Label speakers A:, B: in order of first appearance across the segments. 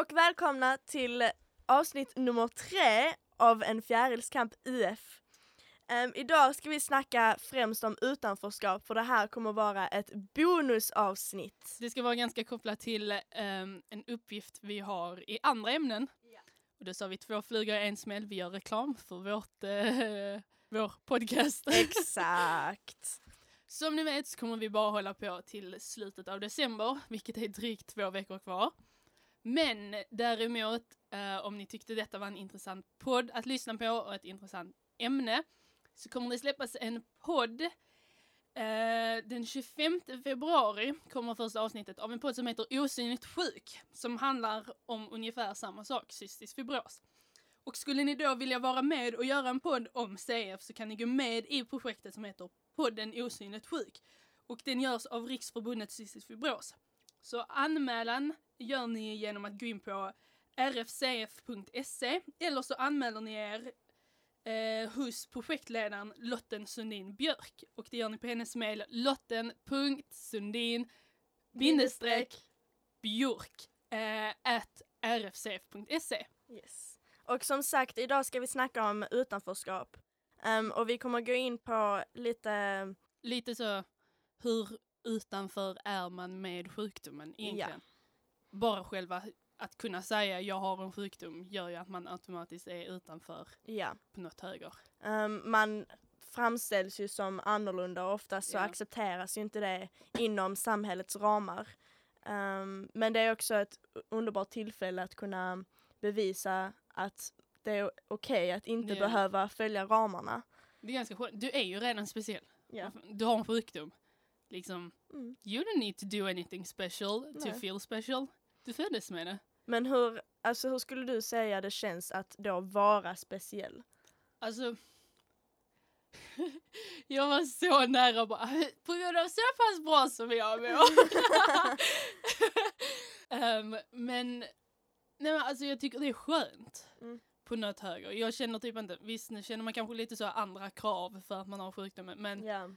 A: och välkomna till avsnitt nummer tre av En fjärilskamp IF. Um, idag ska vi snacka främst om utanförskap för det här kommer vara ett bonusavsnitt.
B: Det ska vara ganska kopplat till um, en uppgift vi har i andra ämnen.
A: Ja.
B: Och då sa vi två flugor i en smäll. Vi gör reklam för vårt, uh, vår podcast.
A: Exakt.
B: Som ni vet så kommer vi bara hålla på till slutet av december, vilket är drygt två veckor kvar. Men däremot, eh, om ni tyckte detta var en intressant podd att lyssna på och ett intressant ämne så kommer det släppas en podd eh, den 25 februari kommer första avsnittet av en podd som heter Osynligt sjuk som handlar om ungefär samma sak, cystisk fibros. Och skulle ni då vilja vara med och göra en podd om CF så kan ni gå med i projektet som heter podden Osynligt sjuk och den görs av Riksförbundet cystisk fibros. Så anmälan gör ni genom att gå in på rfcf.se eller så anmäler ni er eh, hos projektledaren Lotten Sundin Björk. Och det gör ni på hennes mejl lotten.sundin björk eh, rfcf.se.
A: Yes. Och som sagt, idag ska vi snacka om utanförskap. Um, och vi kommer gå in på lite...
B: Lite så, hur utanför är man med sjukdomen egentligen? Ja. Bara själva att kunna säga jag har en sjukdom gör ju att man automatiskt är utanför
A: ja.
B: på något höger.
A: Um, man framställs ju som annorlunda och oftast så ja. accepteras ju inte det inom samhällets ramar. Um, men det är också ett underbart tillfälle att kunna bevisa att det är okej okay att inte ja. behöva följa ramarna.
B: Det är ganska skönt. Du är ju redan speciell.
A: Ja.
B: Du har en sjukdom. Liksom, mm. you don't need to do anything special Nej. to feel special. Du föddes med det.
A: Men hur, alltså hur skulle du säga det känns att då vara speciell?
B: Alltså, jag var så nära bara, på grund av så pass bra som jag mår. um, men, nej men alltså jag tycker det är skönt. Mm. På något höger. Jag känner typ inte, visst nu känner man kanske lite så andra krav för att man har sjukdomen men
A: yeah.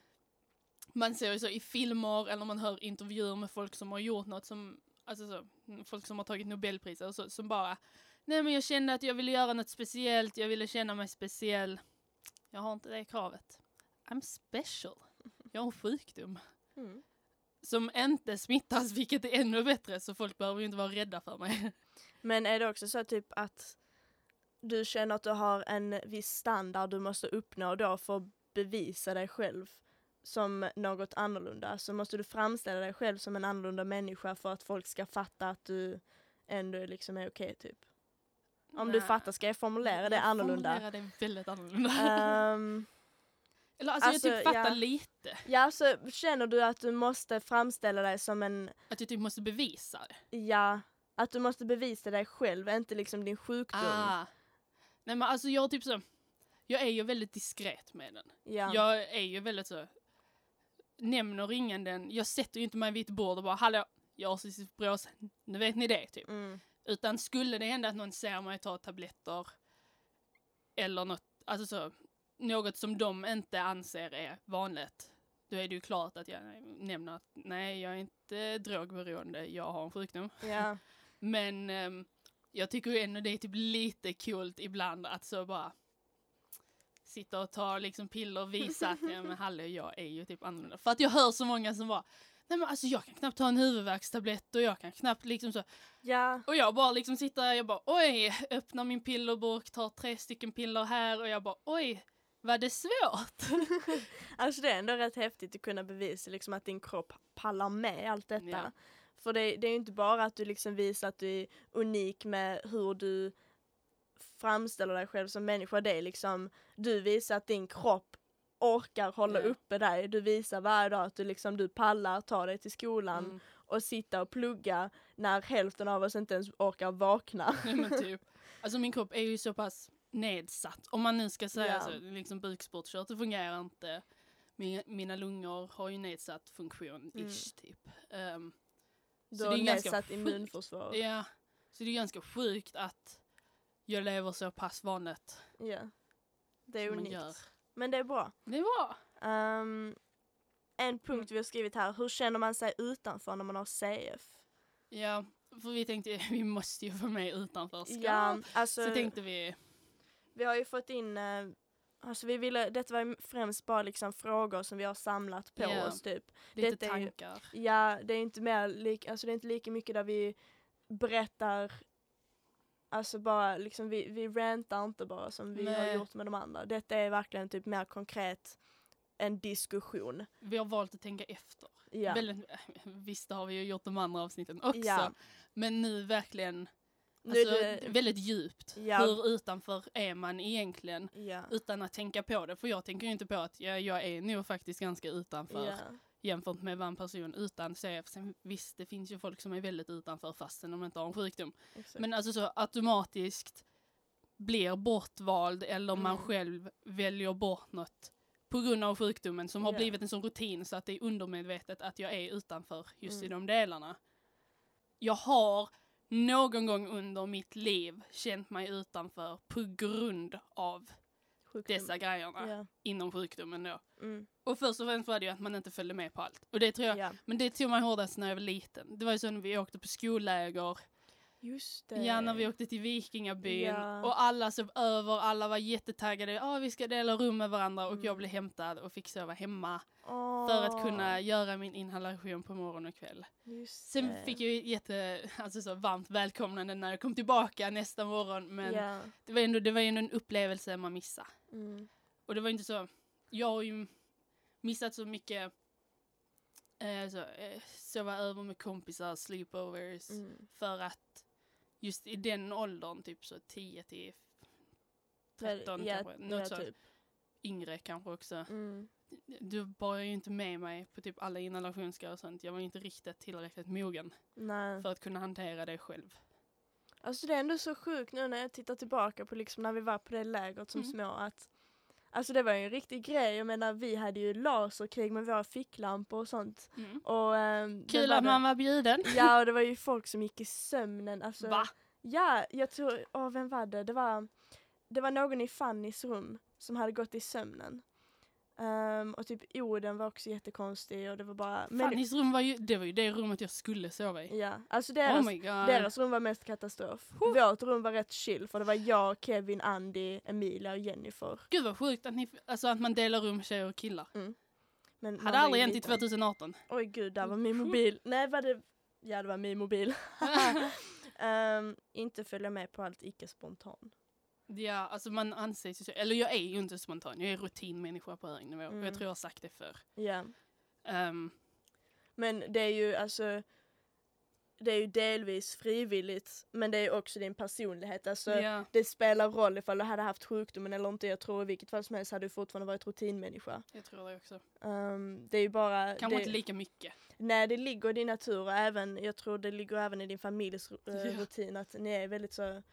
B: Man ser ju så i filmer eller man hör intervjuer med folk som har gjort något som alltså så, folk som har tagit nobelpriser och så, som bara, nej men jag kände att jag ville göra något speciellt, jag ville känna mig speciell. Jag har inte det kravet. I'm special. Jag har en sjukdom. Mm. Som inte smittas, vilket är ännu bättre, så folk behöver ju inte vara rädda för mig.
A: Men är det också så typ att du känner att du har en viss standard du måste uppnå då för att bevisa dig själv som något annorlunda så måste du framställa dig själv som en annorlunda människa för att folk ska fatta att du ändå liksom är okej okay, typ. Om Nej. du fattar, ska jag formulera det annorlunda?
B: Jag formulerar det väldigt annorlunda. Um, Eller alltså, alltså, jag typ fattar
A: ja.
B: lite.
A: Ja, så känner du att du måste framställa dig som en...
B: Att du typ måste bevisa det?
A: Ja, att du måste bevisa dig själv, inte liksom din sjukdom.
B: Ah. Nej men alltså jag typ så, jag är ju väldigt diskret med den.
A: Ja.
B: Jag är ju väldigt så, nämner ingen den, jag sätter ju inte mig vid ett bord och bara hallå, jag har cystisk nu vet ni det typ.
A: Mm.
B: Utan skulle det hända att någon ser mig ta tabletter eller något, alltså så, något som de inte anser är vanligt, då är det ju klart att jag nämner att nej, jag är inte drogberoende, jag har en sjukdom.
A: Yeah.
B: Men um, jag tycker ju ändå det är typ lite coolt ibland att så bara sitta och ta liksom piller och visa att ja, men hallå, jag är ju typ annorlunda. För att jag hör så många som bara Nej men alltså jag kan knappt ta en huvudvärkstablett och jag kan knappt liksom så.
A: Ja.
B: Och jag bara liksom sitter, jag bara oj, öppnar min pillerburk, tar tre stycken piller här och jag bara oj, var det svårt?
A: alltså det är ändå rätt häftigt att kunna bevisa liksom att din kropp pallar med allt detta. Ja. För det, det är ju inte bara att du liksom visar att du är unik med hur du framställer dig själv som människa, det är liksom, du visar att din kropp orkar hålla yeah. uppe dig. Du visar varje dag att du liksom, du pallar ta dig till skolan mm. och sitta och plugga när hälften av oss inte ens orkar vakna.
B: Nej, men typ. Alltså min kropp är ju så pass nedsatt, om man nu ska säga yeah. så, liksom bukspottkörtel fungerar inte. Mina, mina lungor har ju nedsatt funktion, mm. ish typ. Um,
A: du har nedsatt immunförsvar.
B: Ja, så det är ganska sjukt att jag lever så pass vanligt.
A: Ja. Det är unikt. Men det är bra.
B: Det är bra.
A: Um, en punkt vi har skrivit här, hur känner man sig utanför när man har CF?
B: Ja, för vi tänkte vi måste ju få med utanförskap.
A: Ja, alltså,
B: Så tänkte vi,
A: vi har ju fått in, eh, alltså vi ville, detta var ju främst bara liksom frågor som vi har samlat på
B: Ja.
A: oss typ.
B: lite
A: Detta är
B: tankar.
A: Ja, det är inte mer lik, alltså det är inte lika mycket där vi berättar Alltså bara liksom vi, vi rantar inte bara som vi har
B: Nej.
A: gjort med de andra. Detta är verkligen typ mer konkret en diskussion.
B: Vi har valt att tänka efter.
A: Ja.
B: Väldigt, visst det har vi ju gjort de andra avsnitten också.
A: Ja.
B: Men nu verkligen alltså,
A: det,
B: väldigt djupt.
A: Ja.
B: Hur utanför är man egentligen? Utan att tänka på det. För jag tänker ju inte på att jag, jag är nog faktiskt ganska utanför. Jämfört med vad en person utan ser. Sen, visst, det finns ju folk som är väldigt utanför fastän de inte har en sjukdom.
A: Exakt.
B: Men alltså så automatiskt blir bortvald eller man
A: Mm.
B: själv väljer bort något på grund av sjukdomen som har
A: Ja.
B: blivit en sån rutin så att det är undermedvetet att jag är utanför just i
A: Mm.
B: de delarna. Jag har någon gång under mitt liv känt mig utanför på grund av
A: Sjukdom.
B: dessa grejerna
A: Ja.
B: inom sjukdomen då.
A: Mm.
B: Och först och främst var det ju att man inte följde med på allt. Och det tror jag,
A: ja.
B: men det tog mig hårdast när jag var liten. Det var ju så när vi åkte på skolläger
A: Just det.
B: Ja, när vi åkte till Vikingabyn
A: Ja.
B: och alla sov över, alla var jättetaggade. Ja, vi ska dela rum med varandra och
A: Mm.
B: jag blev hämtad och fick sova hemma
A: Åh,
B: för att kunna göra min inhalation på morgon och kväll.
A: Just
B: Sen
A: det.
B: fick jag ju jätte, alltså så varmt välkomnande när jag kom tillbaka nästa morgon men
A: Ja.
B: det var ändå, det var ändå en upplevelse man missade.
A: Mm.
B: Och det var inte så, jag har ju missat så mycket eh, så, eh, sova över med kompisar, sleepovers.
A: Mm.
B: För att just i den åldern, typ så 10 till 13
A: ja,
B: kanske, något
A: ja,
B: så
A: typ.
B: yngre kanske också.
A: Mm.
B: Du bar ju inte med mig på typ alla inhalationsgrejer och sånt. Jag var inte riktigt tillräckligt mogen
A: Nej.
B: för att kunna hantera det själv.
A: Alltså det är ändå så sjukt nu när jag tittar tillbaka på liksom när vi var på det lägret som
B: Mm.
A: små att Alltså det var ju en riktig grej, jag menar vi hade ju laserkrig med våra ficklampor och sånt.
B: Mm.
A: Och, det
B: Kul att man var bjuden.
A: Ja och det var ju folk som gick i sömnen. Alltså,
B: Va?
A: Ja, jag tror, åh vem var det? Det var, det var någon i Fannys rum som hade gått i sömnen. Ehm, och typ orden var också jättekonstig och det var bara... men-
B: Fannys rum var ju, det var ju det rummet jag skulle sova i.
A: Ja, alltså
B: Oh
A: deras,
B: god.
A: deras rum var mest katastrof. Vårt rum var rätt chill för det var jag, Kevin, Andy, Emilia och Jennifer.
B: Gud vad sjukt att, ni, alltså att man delar rum tjejer och killar.
A: Men man
B: Hade aldrig hänt i
A: liten.
B: 2018.
A: Oj gud, där var min mobil. Nej var det, ja det var min mobil. Ehm, inte följa med på allt icke spontan.
B: Ja, alltså man anses ju eller jag är ju inte spontan, jag är rutinmänniska på hög nivå.
A: Mm.
B: jag tror jag har sagt det förr.
A: Ja.
B: Ehm,
A: Men det är ju alltså det är ju delvis frivilligt men det är också din personlighet. Alltså,
B: ja,
A: Det spelar roll ifall du hade haft sjukdomen eller inte. Jag tror i vilket fall som helst hade du fortfarande varit rutinmänniska.
B: jag tror det också.
A: Um, det är ju bara...
B: Kanske
A: det,
B: inte lika mycket.
A: nej, det ligger i din natur och även, jag tror det ligger även i din familjs
B: Ja.
A: rutin att ni är väldigt så...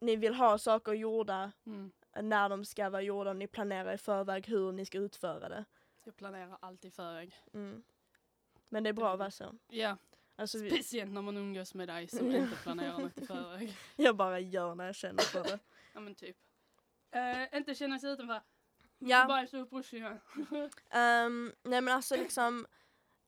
A: Ni vill ha saker gjorda
B: Mm.
A: när de ska vara gjorda ni planerar i förväg hur ni ska utföra det.
B: Jag planerar alltid i förväg.
A: Mm. Men det är bra att vara så.
B: Ja,
A: Alltså, vi,
B: speciellt när man umgås med dig som inte planerar något i förväg.
A: jag bara gör när jag känner för det.
B: Ja men typ. Uh, inte känna sig utanför.
A: Ja.
B: Bara så brorsan.
A: Um, nej men alltså liksom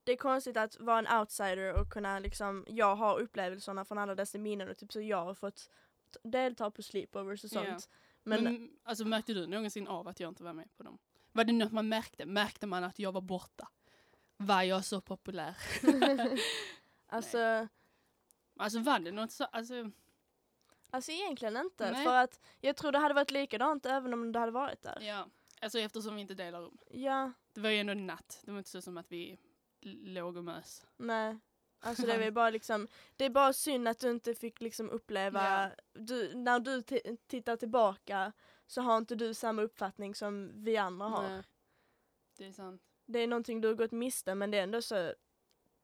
A: det är konstigt att vara en outsider och kunna liksom, jag har upplevelserna från alla dessa minnen och typ så jag har fått t- delta på sleepovers och sånt.
B: Ja.
A: Men,
B: Men, alltså märkte du någonsin av att jag inte var med på dem? Var det något man märkte? Märkte man att jag var borta? Var jag så populär?
A: alltså,
B: Alltså var det något så, alltså
A: alltså egentligen inte
B: Nej.
A: för att jag tror det hade varit likadant även om du hade varit där.
B: ja. Alltså eftersom vi inte delar rum.
A: Ja,
B: Det var ju ändå natt. Det var inte så som att vi låg och mös.
A: nej. Alltså det är bara liksom, det är bara synd att du inte fick liksom uppleva,
B: Ja.
A: du, när du ti- tittar tillbaka så har inte du samma uppfattning som vi andra har.
B: Nej. Det är sant.
A: det är någonting du har gått miste men det är ändå så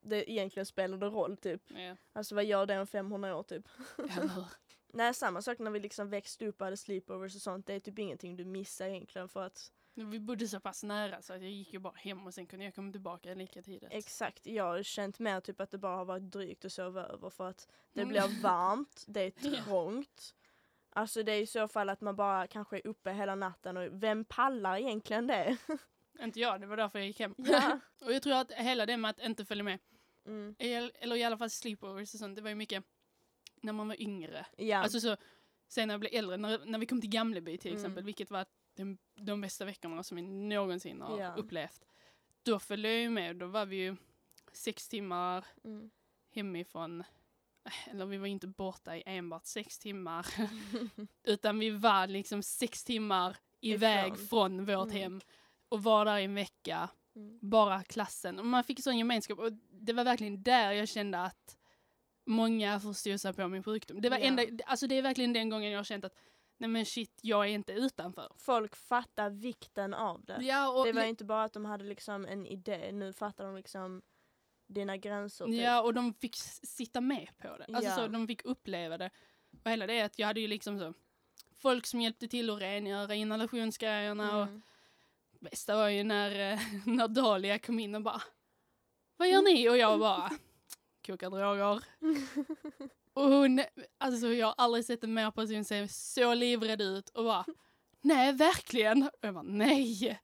A: det egentligen spelar det roll typ.
B: Ja.
A: Alltså vad gör det om 500 år typ?
B: Hur?
A: Nej samma sak när vi liksom växte upp och hade sleepovers och sånt. Det är typ ingenting du missar egentligen för att
B: Vi bodde så pass nära så att jag gick ju bara hem och sen kunde jag komma tillbaka lika tidigt.
A: exakt, jag har känt mer typ att det bara har varit drygt att sova över för att det
B: Mm.
A: blir varmt, det är trångt. Alltså det är i så fall att man bara kanske är uppe hela natten och vem pallar egentligen det?
B: Inte jag, det var därför jag gick hem.
A: Ja.
B: och jag tror att hela det med att inte följa med.
A: Mm.
B: El- Eller i alla fall sleepovers och sånt. Det var ju mycket när man var yngre.
A: Ja.
B: Alltså så, sen när jag blev äldre, när, när vi kom till Gamleby till
A: Mm.
B: exempel, vilket var de, de bästa veckorna som vi någonsin har
A: Ja.
B: upplevt. Då följde jag ju med, då var vi ju sex timmar
A: mm.
B: hemifrån, eh, eller vi var inte borta i enbart sex timmar, utan vi var liksom sex timmar iväg
A: Ifrån.
B: från vårt
A: Mm.
B: hem och var där i en vecka,
A: Mm.
B: bara klassen. Och man fick sån gemenskap och det var verkligen där jag kände att många förstod sig på min sjukdom. Det var
A: Ja.
B: enda, alltså det är verkligen den gången jag har känt att nej men shit, jag är inte utanför.
A: Folk fattar vikten av det.
B: Ja, och,
A: Det var inte bara att de hade liksom en idé, nu fattar de liksom dina gränser. Typ.
B: ja, och de fick sitta med på det. Alltså
A: Ja.
B: så, de fick uppleva det. Och hela det att jag hade ju liksom så folk som hjälpte till att rengöra inhalationsgrejerna och
A: Mm.
B: bästa var ju när, eh, när Dahlia kom in och bara Vad gör ni? Och jag bara kokar droger. Och hon, alltså jag har aldrig sett en mer person se så livrädd ut och bara Nej, verkligen? Och jag bara nej.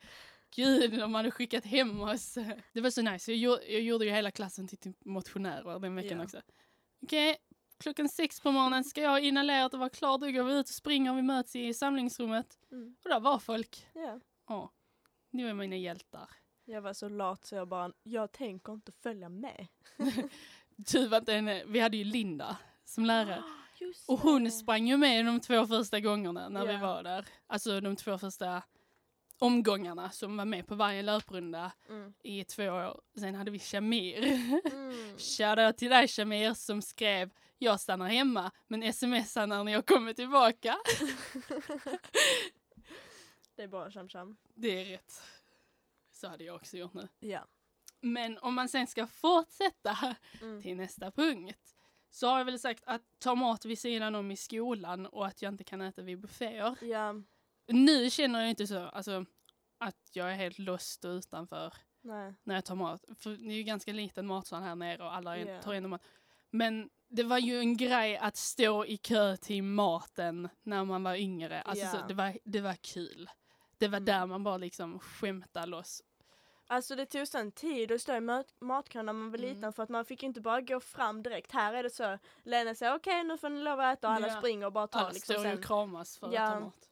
B: Gud, de hade skickat hem oss. Det var så nice. Jag, gjorde- jag gjorde ju hela klassen till typ motionärer den veckan
A: Ja.
B: också. Okej, klockan sex på morgonen ska jag ha inhalerat och vara klar. Då går vi ut och springer och vi möts i samlingsrummet.
A: Mm.
B: Och där var folk.
A: Ja.
B: Ja, nu är mina hjältar.
A: Jag var så lat så jag bara, jag tänker inte följa med.
B: Du var inte en, vi hade ju Linda som lärare.
A: Just
B: Och hon sprang ju med de två första gångerna när vi
A: Ja.
B: var där. Alltså de två första omgångarna som var med på varje löprunda
A: Mm.
B: i två år. Sen hade vi Shamir.
A: Mm.
B: Shoutout till dig Shamir som skrev jag stannar hemma men smsar när jag kommer tillbaka.
A: Det är bra Sham Sham.
B: Det är rätt. Så hade jag också gjort nu.
A: Ja.
B: Men om man sen ska fortsätta
A: Mm.
B: till nästa punkt. Så har jag väl sagt att ta mat vid sidan om i skolan och att jag inte kan äta vid bufféer.
A: Ja,
B: Nu känner jag inte så, alltså att jag är helt lost och utanför
A: nej.
B: när jag tar mat. För det är ju ganska liten matsal här nere och alla
A: Ja.
B: tar ändå mat. Men det var ju en grej att stå i kö till maten när man var yngre. Alltså så,
A: Ja.
B: det, var, det var kul. Det var
A: Mm.
B: där man bara liksom skämtade loss.
A: Alltså det tog sån tid att stå i mat- matkön när man var
B: Mm.
A: liten för att man fick inte bara gå fram direkt. Här är det så, Lena säger okej nu får ni lov att äta och alla
B: Ja.
A: springer och bara tar
B: Alla
A: liksom
B: står ju och kramas för
A: Ja.
B: att ta mat.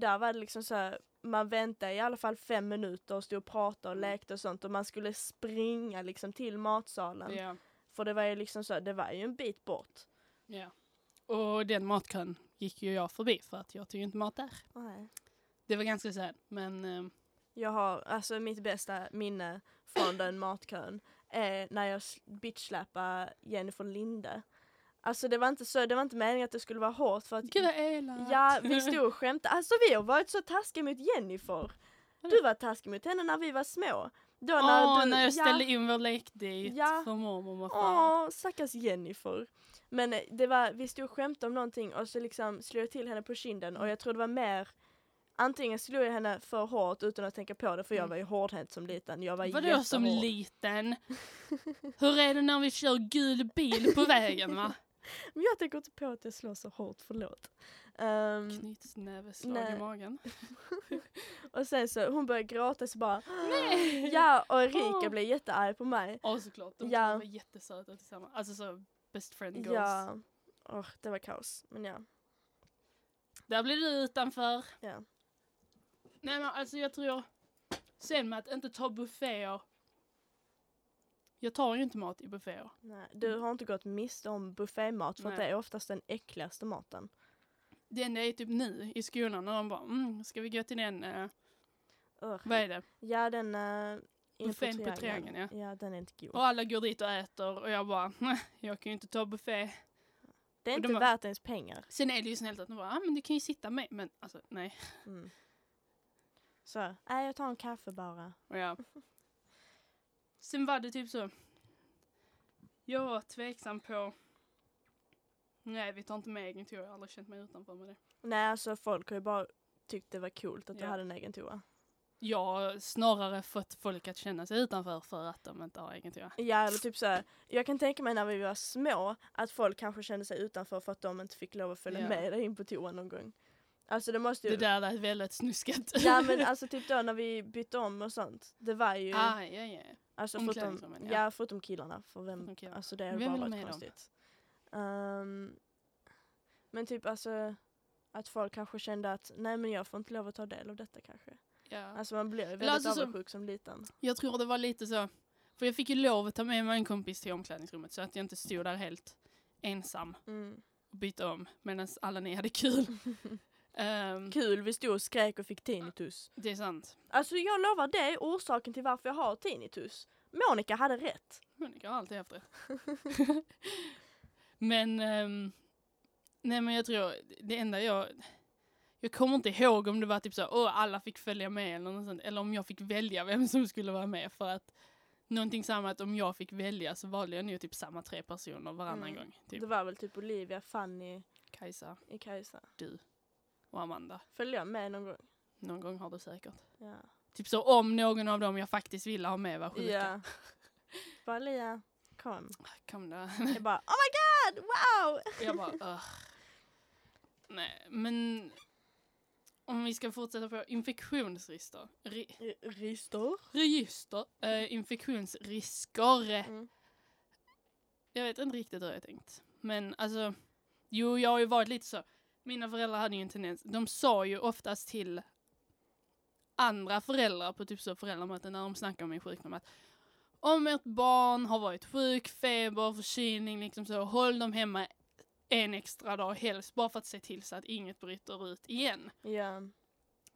A: Där var det liksom så här, man väntade i alla fall fem minuter och stod och pratade och
B: Mm.
A: lekte och sånt och man skulle springa liksom till matsalen.
B: Ja.
A: För det var ju liksom så, det var ju en bit bort.
B: Ja. Och den matkön gick ju jag förbi för att jag tog ju inte mat där.
A: Nej.
B: Det var ganska sad, men eh,
A: Jag har, alltså mitt bästa minne från den matkön är när jag bitchsläppade Jennifer Linde. Alltså det var inte så, det var inte meningen att det skulle vara hårt för att
B: gud vad elakt.
A: Ja, vi stod och skämtade. Alltså vi har varit så taskiga mot Jennifer. Du var taskig mot henne när vi var små. Då när
B: Åh,
A: du,
B: när jag
A: ja,
B: ställde in vår lekdejt
A: Ja.
B: för mormor och far.
A: Åh, stackars Jennifer. Men eh, det var, vi stod och skämtade om någonting och så liksom slog jag till henne på kinden och jag tror det var mer Antingen slog jag henne för hårt utan att tänka på det för jag
B: Mm.
A: var ju hårdhänt som liten. Jag var
B: Vadå som liten? Hur är det när vi kör gul bil på vägen va?
A: Men jag tänker inte på att jag slår så hårt, förlåt. Um,
B: Knytnäveslag
A: Nej.
B: i magen.
A: och sen så hon började gråta så bara
B: Nej!
A: Ja och Erika
B: Åh.
A: blev jättearg på mig.
B: Ja såklart, de
A: Ja.
B: var jättesöta tillsammans. Alltså så best friend goals.
A: Ja, Åh, det var kaos. Men ja.
B: Där blir du utanför.
A: ja.
B: Nej men alltså jag tror, sen med att inte ta bufféer. Jag tar ju inte mat i bufféer.
A: Nej, du har inte gått miste om buffémat för att det är oftast den äckligaste maten.
B: Det enda är typ nu i skolan när de bara, mm, ska vi gå till den, uh,
A: Ugh.
B: vad är det?
A: Ja den uh,
B: Buffén på Triangeln, ja.
A: Ja den är inte god.
B: Och alla går dit och äter och jag bara, nej, jag kan ju inte ta buffé.
A: det är
B: och
A: inte
B: de har-
A: värt ens pengar.
B: Sen är det ju snällt att de bara, ah, men du kan ju sitta med. Men alltså nej.
A: Mm. Så, nej jag tar en kaffe bara.
B: Ja. Sen var det typ så. Jag var tveksam på. Nej vi tar inte med egen toa, jag har aldrig känt mig utanför med det.
A: Nej alltså folk har ju bara tyckt det var coolt att du
B: Ja.
A: hade en egen toa.
B: Jag har snarare fått folk att känna sig utanför för att de inte har egen toa.
A: Ja eller typ så här, jag kan tänka mig när vi var små att folk kanske kände sig utanför för att de inte fick lov att följa
B: Ja.
A: med dig in på toan någon gång. Alltså det måste ju...
B: Det där lät väldigt snuskat.
A: Ja men alltså typ då när vi bytte om och sånt. Det var ju...
B: ah, ja, ja.
A: Alltså förutom, ja.
B: ja.
A: förutom killarna. För vem,
B: Förutom killarna.
A: alltså det är
B: Vem
A: bara varit konstigt. Ehm, men typ alltså att folk kanske kände att nej men jag får inte lov att ta del av detta kanske.
B: Ja.
A: Alltså man blir väldigt
B: alltså så-
A: avundsjuk som liten.
B: Jag tror det var lite så, för jag fick ju lov att ta med mig en kompis till omklädningsrummet så att jag inte stod där helt ensam
A: Mm.
B: och bytte om medan alla ni hade kul. Ehm,
A: Kul, vi stod och skrek och fick tinnitus.
B: det är sant.
A: Alltså jag lovar, det är orsaken till varför jag har tinnitus. Monica hade rätt.
B: Monica har alltid haft det. men, ehm, nej men jag tror, det enda jag, jag kommer inte ihåg om det var typ så, åh alla fick följa med eller något sånt, eller om jag fick välja vem som skulle vara med för att någonting samma att om jag fick välja så valde jag nog typ samma tre personer varannan
A: Mm.
B: gång. Typ
A: Det var väl typ Olivia, Fanny,
B: Kajsa,
A: i Kajsa.
B: du och Amanda.
A: Följde jag med någon gång?
B: Någon gång har du säkert.
A: Ja.
B: Typ så om någon av dem jag faktiskt ville ha med var sjuka.
A: Ja. Bara Lia, kom.
B: Kom då.
A: Jag bara oh my god, wow!
B: Jag bara, "Ugh." Nej, men om vi ska fortsätta på infektionsregister. Re-
A: Rister.
B: register. Eh, infektionsrisker.
A: Mm.
B: Jag vet inte riktigt hur jag tänkt. Men alltså, jo jag har ju varit lite så. Mina föräldrar hade ju en tendens, de sa ju oftast till andra föräldrar på typ så föräldramöten när de snackar om min sjukdom att om ert barn har varit sjuk, feber, förkylning, liksom så, håll dem hemma en extra dag helst bara för att se till så att inget bryter ut igen.
A: Ja.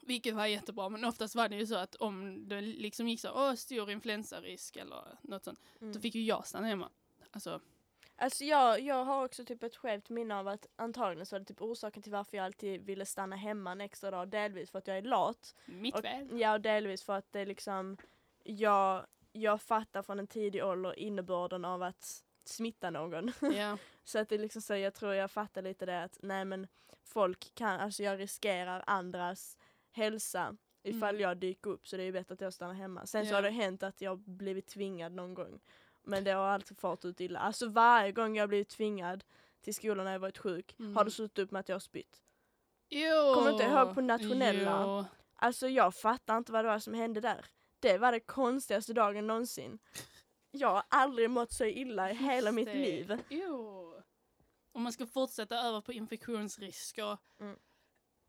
B: Vilket var jättebra, men oftast var det ju så att om det liksom gick så, åh, stor influensarisk eller något sånt, då
A: Mm.
B: fick ju jag stanna hemma. Alltså,
A: Alltså jag, jag har också typ ett skevt minne av att antagligen så är det typ orsaken till varför jag alltid ville stanna hemma en extra dag. Delvis för att jag är lat.
B: mitt
A: Och,
B: fel.
A: ja, och delvis för att det är liksom, jag, jag fattar från en tidig ålder innebörden av att smitta någon.
B: Ja,
A: Så att det är liksom så, jag tror jag fattar lite det att nej men folk kan, alltså jag riskerar andras hälsa ifall
B: Mm.
A: jag dyker upp så det är ju bättre att jag stannar hemma. Sen så
B: Ja.
A: har det hänt att jag blivit tvingad någon gång. Men det har alltid fart ut illa. Alltså varje gång jag blivit tvingad till skolan när jag varit sjuk har
B: Mm.
A: det slutat upp med att jag har spytt.
B: jo.
A: Kommer inte ihåg på nationella?
B: Jo.
A: Alltså jag fattar inte vad det var som hände där. Det var det konstigaste dagen någonsin. Jag har aldrig mått så illa i hela
B: Just
A: mitt
B: det.
A: liv.
B: Jo. Om man ska fortsätta över på infektionsrisker
A: Mm.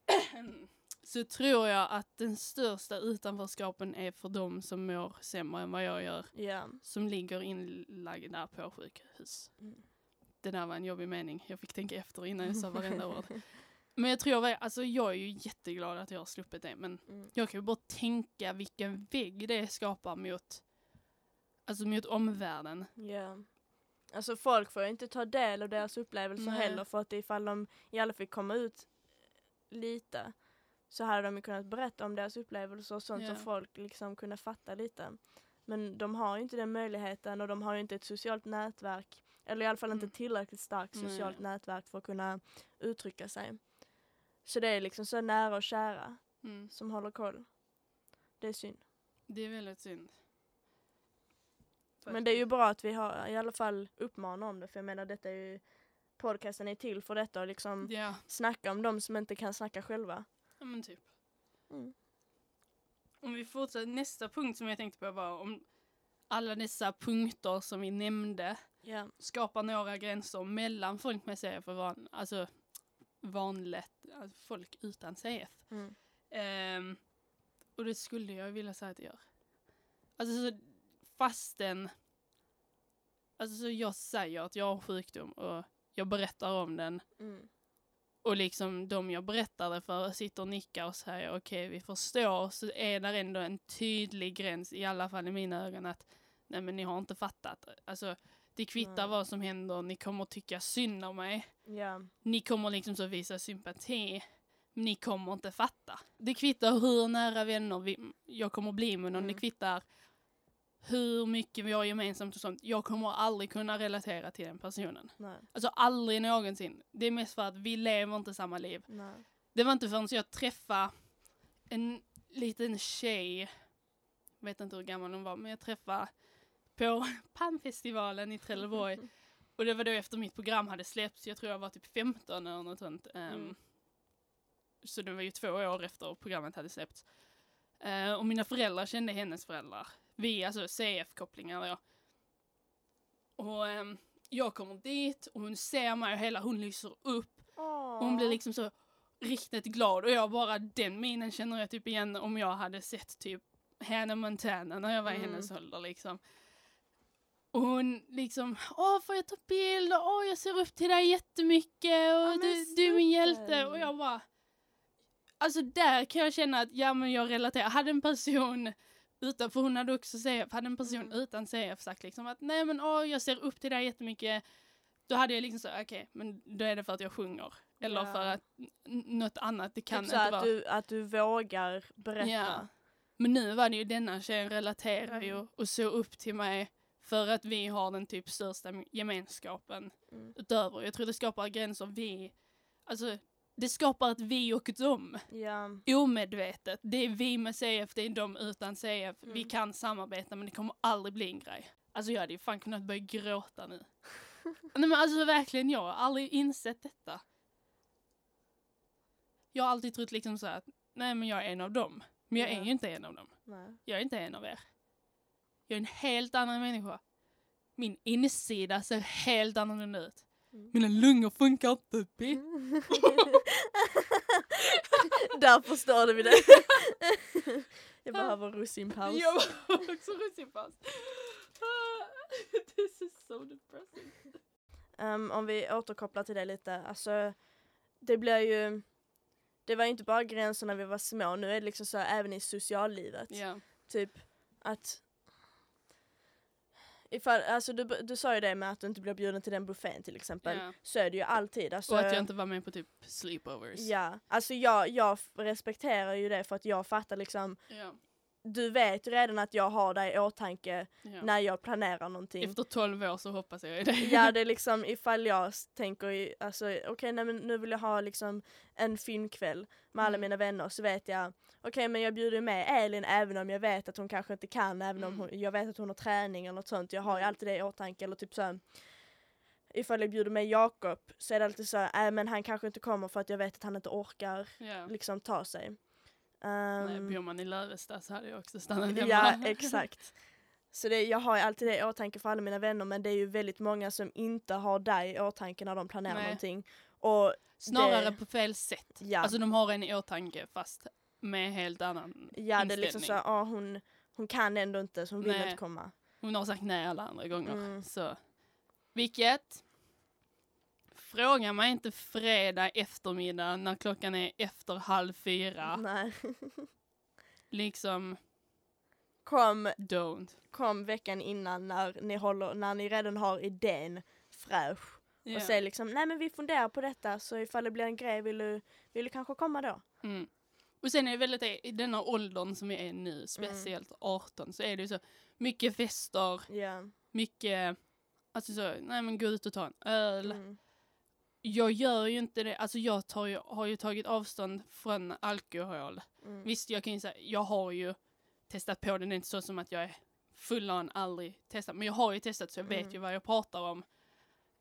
B: så tror jag att den största utanförskapen är för de som mår sämre än vad jag gör.
A: Ja.
B: Som ligger inlagda på sjukhus.
A: Mm.
B: Det där var en jobbig mening. Jag fick tänka efter innan jag sa varenda ord. Men jag tror, alltså jag är ju jätteglad att jag har sluppit det. Men
A: Mm.
B: jag kan ju bara tänka vilken vägg det skapar mot, alltså mot omvärlden.
A: Ja. Alltså folk får ju inte ta del av deras upplevelser
B: Nej.
A: heller för att ifall de i alla fall komma ut lite så hade de ju kunnat berätta om deras upplevelser och sånt
B: Ja.
A: så folk liksom kunde fatta lite. Men de har ju inte den möjligheten och de har ju inte ett socialt nätverk eller i alla fall inte
B: Mm.
A: tillräckligt starkt socialt nätverk för att kunna uttrycka sig. Så det är liksom så nära och kära
B: Mm.
A: som håller koll. Det är synd.
B: Det är väldigt synd.
A: Men det är ju bra att vi har i alla fall uppmanar om det för jag menar detta är ju podcasten är till för detta och liksom
B: Ja,
A: snacka om de som inte kan snacka själva.
B: Ja men typ.
A: Mm.
B: Om vi fortsätter, nästa punkt som jag tänkte på var om alla dessa punkter som vi nämnde
A: Ja.
B: skapar några gränser mellan folk med CF och van, alltså vanligt, alltså folk utan CF.
A: Mm.
B: Ehm, och det skulle jag vilja säga att det gör. Alltså så, fastän, alltså så jag säger att jag har sjukdom och jag berättar om den
A: Mm.
B: Och liksom de jag berättar det för sitter och nickar och säger okej vi förstår så är där ändå en tydlig gräns i alla fall i mina ögon att nej men ni har inte fattat. Alltså det kvittar
A: Nej.
B: vad som händer, ni kommer tycka synd om mig.
A: Ja.
B: Ni kommer liksom så visa sympati. Men ni kommer inte fatta. Det kvittar hur nära vänner vi, jag kommer bli med någon.
A: Mm.
B: Det kvittar hur mycket vi har gemensamt och sånt. Jag kommer aldrig kunna relatera till den personen.
A: Nej.
B: Alltså aldrig någonsin. Det är mest för att vi lever inte samma liv.
A: Nej.
B: Det var inte förrän jag träffade en liten tjej, jag vet inte hur gammal hon var, men jag träffade på PAM-festivalen i Trelleborg. Och det var då efter mitt program hade släppts, jag tror jag var typ 15 eller något sånt. Ehm,
A: Mm.
B: Så det var ju två år efter programmet hade släppts. Eh, och mina föräldrar kände hennes föräldrar Vi, alltså CF-kopplingar då. Och ehm, jag kommer dit och hon ser mig och hela hon lyser upp.
A: Åh.
B: Och hon blir liksom så riktigt glad och jag bara den minen känner jag typ igen om jag hade sett typ Hannah Montana när jag var i
A: Mm.
B: hennes ålder liksom. Och hon liksom, åh får jag ta bild? Åh jag ser upp till dig jättemycket och
A: men
B: du, du är min hjälte. Och jag bara, alltså där kan jag känna att ja men jag relaterar. Hade en person utan, för hon hade också CF, hade en person
A: Mm.
B: utan CF sagt liksom att nej men åh jag ser upp till dig jättemycket. Då hade jag liksom så, okej men då är det för att jag sjunger. Eller
A: Ja.
B: för att något annat, det kan
A: typ så
B: inte
A: att
B: vara.
A: du, att du vågar berätta.
B: Ja. Men nu var det ju denna tjejen relaterar ju
A: Mm.
B: och såg upp till mig för att vi har den typ största gemenskapen
A: Mm.
B: utöver. Jag tror det skapar gränser vi, alltså det skapar ett vi och dem.
A: Ja.
B: Omedvetet. Det är vi med CF, det är de utan CF. Vi
A: Mm.
B: kan samarbeta men det kommer aldrig bli en grej. Alltså jag hade ju fan kunnat börja gråta nu. Nej men alltså verkligen jag har aldrig insett detta. Jag har alltid trott liksom så att nej men jag är en av dem. Men jag
A: Ja.
B: är ju inte en av dem.
A: Nej.
B: Jag är inte en av er. Jag är en helt annan människa. Min insida ser helt annorlunda ut.
A: Mm.
B: Mina lungor funkar inte. bitch.
A: Där förstörde vi det. Jag behöver russinpaus.
B: Jag var också russinpaus. This is so depressing.
A: Ehm, om vi återkopplar till det lite, alltså det blir ju det var ju inte bara gränser när vi var små, nu är det liksom så även i sociallivet.
B: Ja.
A: Typ att ifall, alltså du, du sa ju det med att du inte blir bjuden till den buffén till exempel.
B: Ja.
A: Så är det ju alltid. Alltså,
B: Och att jag inte var med på typ sleepovers.
A: Ja, alltså jag, jag respekterar ju det för att jag fattar liksom,
B: Ja.
A: Du vet ju redan att jag har dig i åtanke
B: Ja.
A: när jag planerar någonting.
B: Efter 12 år så hoppas jag i det.
A: Ja det är liksom ifall jag tänker i, alltså okej nej men nu vill jag ha liksom en filmkväll med alla
B: Mm.
A: mina vänner så vet jag okej men jag bjuder med Elin även om jag vet att hon kanske inte kan även om
B: Mm.
A: hon, jag vet att hon har träning eller något sånt. Jag har ju
B: Mm.
A: alltid det i åtanke eller typ så ifall jag bjuder med Jakob så är det alltid så här, äh, men han kanske inte kommer för att jag vet att han inte orkar
B: ja.
A: liksom ta sig.
B: Nej,
A: Um,
B: bor man i Lövestad så hade jag också stannat hemma.
A: Ja, exakt. Så det, jag har alltid det i åtanke för alla mina vänner men det är ju väldigt många som inte har dig i åtanke när de planerar
B: Nej.
A: någonting. Och
B: Snarare
A: det-
B: på fel sätt.
A: ja,
B: Alltså de har en i åtanke fast med helt annan
A: ja det är liksom så
B: inställning.
A: ah, hon, hon kan ändå inte så hon vill
B: Nej.
A: inte komma.
B: Hon har sagt nej alla andra gånger.
A: Mm.
B: Så. Vilket? Fråga mig inte fredag eftermiddag när klockan är efter halv fyra.
A: Nej.
B: Liksom,
A: Kom,
B: don't.
A: kom veckan innan när ni, håller, när ni redan har idén fräsch.
B: Ja.
A: Och säg liksom, nej men vi funderar på detta så ifall det blir en grej vill du, vill du kanske komma då?
B: Mm. Och sen är det väldigt, i denna åldern som vi är
A: Mm.
B: nu, speciellt 18, så är det ju så mycket fester,
A: Ja.
B: mycket, alltså så, nej men gå ut och ta en öl.
A: Mm.
B: Jag gör ju inte det, alltså jag tar ju, har ju tagit avstånd från alkohol.
A: Mm.
B: Visst, jag kan ju säga, jag har ju testat på det, det är inte så som att jag är full on aldrig testat, men jag har ju testat så jag vet
A: Mm.
B: ju vad jag pratar om.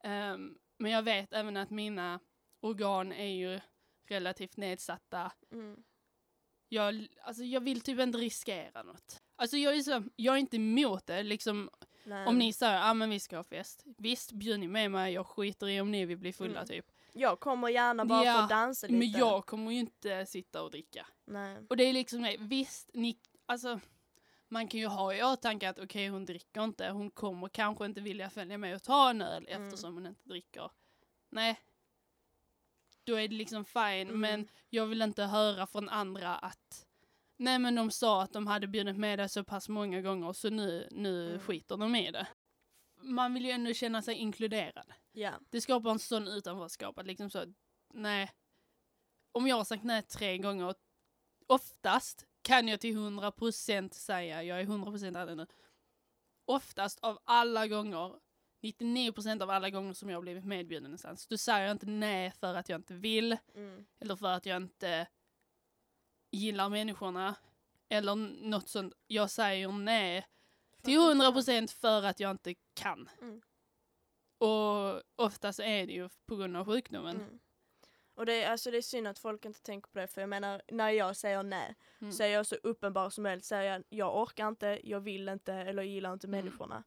B: Ehm, men jag vet även att mina organ är ju relativt nedsatta.
A: Mm.
B: Jag, alltså jag vill typ inte riskera något. Alltså jag är, så, jag är inte emot det, liksom
A: Nej.
B: om ni säger ja ah, men vi ska ha fest. Visst, bjud ni med mig, jag skiter i om ni vill bli fulla
A: Mm.
B: typ.
A: Jag kommer gärna bara
B: Ja,
A: för att dansa lite.
B: Men jag kommer ju inte sitta och dricka.
A: Nej.
B: Och det är liksom det, visst, ni, alltså man kan ju ha i åtanke att okej hon dricker inte, hon kommer kanske inte vilja följa med och ta en öl
A: Mm.
B: eftersom hon inte dricker. Nej. Då är det liksom fine,
A: Mm.
B: men jag vill inte höra från andra att nej men de sa att de hade bjudit med det så pass många gånger så nu, nu
A: Mm.
B: skiter de i det. Man vill ju ändå känna sig inkluderad.
A: Ja.
B: Det skapar en sån utanförskap att liksom så, nej. Om jag har sagt nej tre gånger, oftast kan jag till 100% säga, jag är 100% ärlig nu, oftast av alla gånger, 99% av alla gånger som jag har blivit medbjuden någonstans, då säger jag inte nej för att jag inte vill,
A: Mm.
B: eller för att jag inte gillar människorna, eller något sånt. Jag säger nej till 100% för att jag inte kan.
A: Mm.
B: Och oftast är det ju på grund av sjukdomen.
A: Mm. Och det är, alltså, det är synd att folk inte tänker på det för jag menar när jag säger nej
B: Mm.
A: så är jag så uppenbar som möjligt. Säger jag, jag orkar inte, jag vill inte eller jag gillar inte
B: Mm.
A: människorna.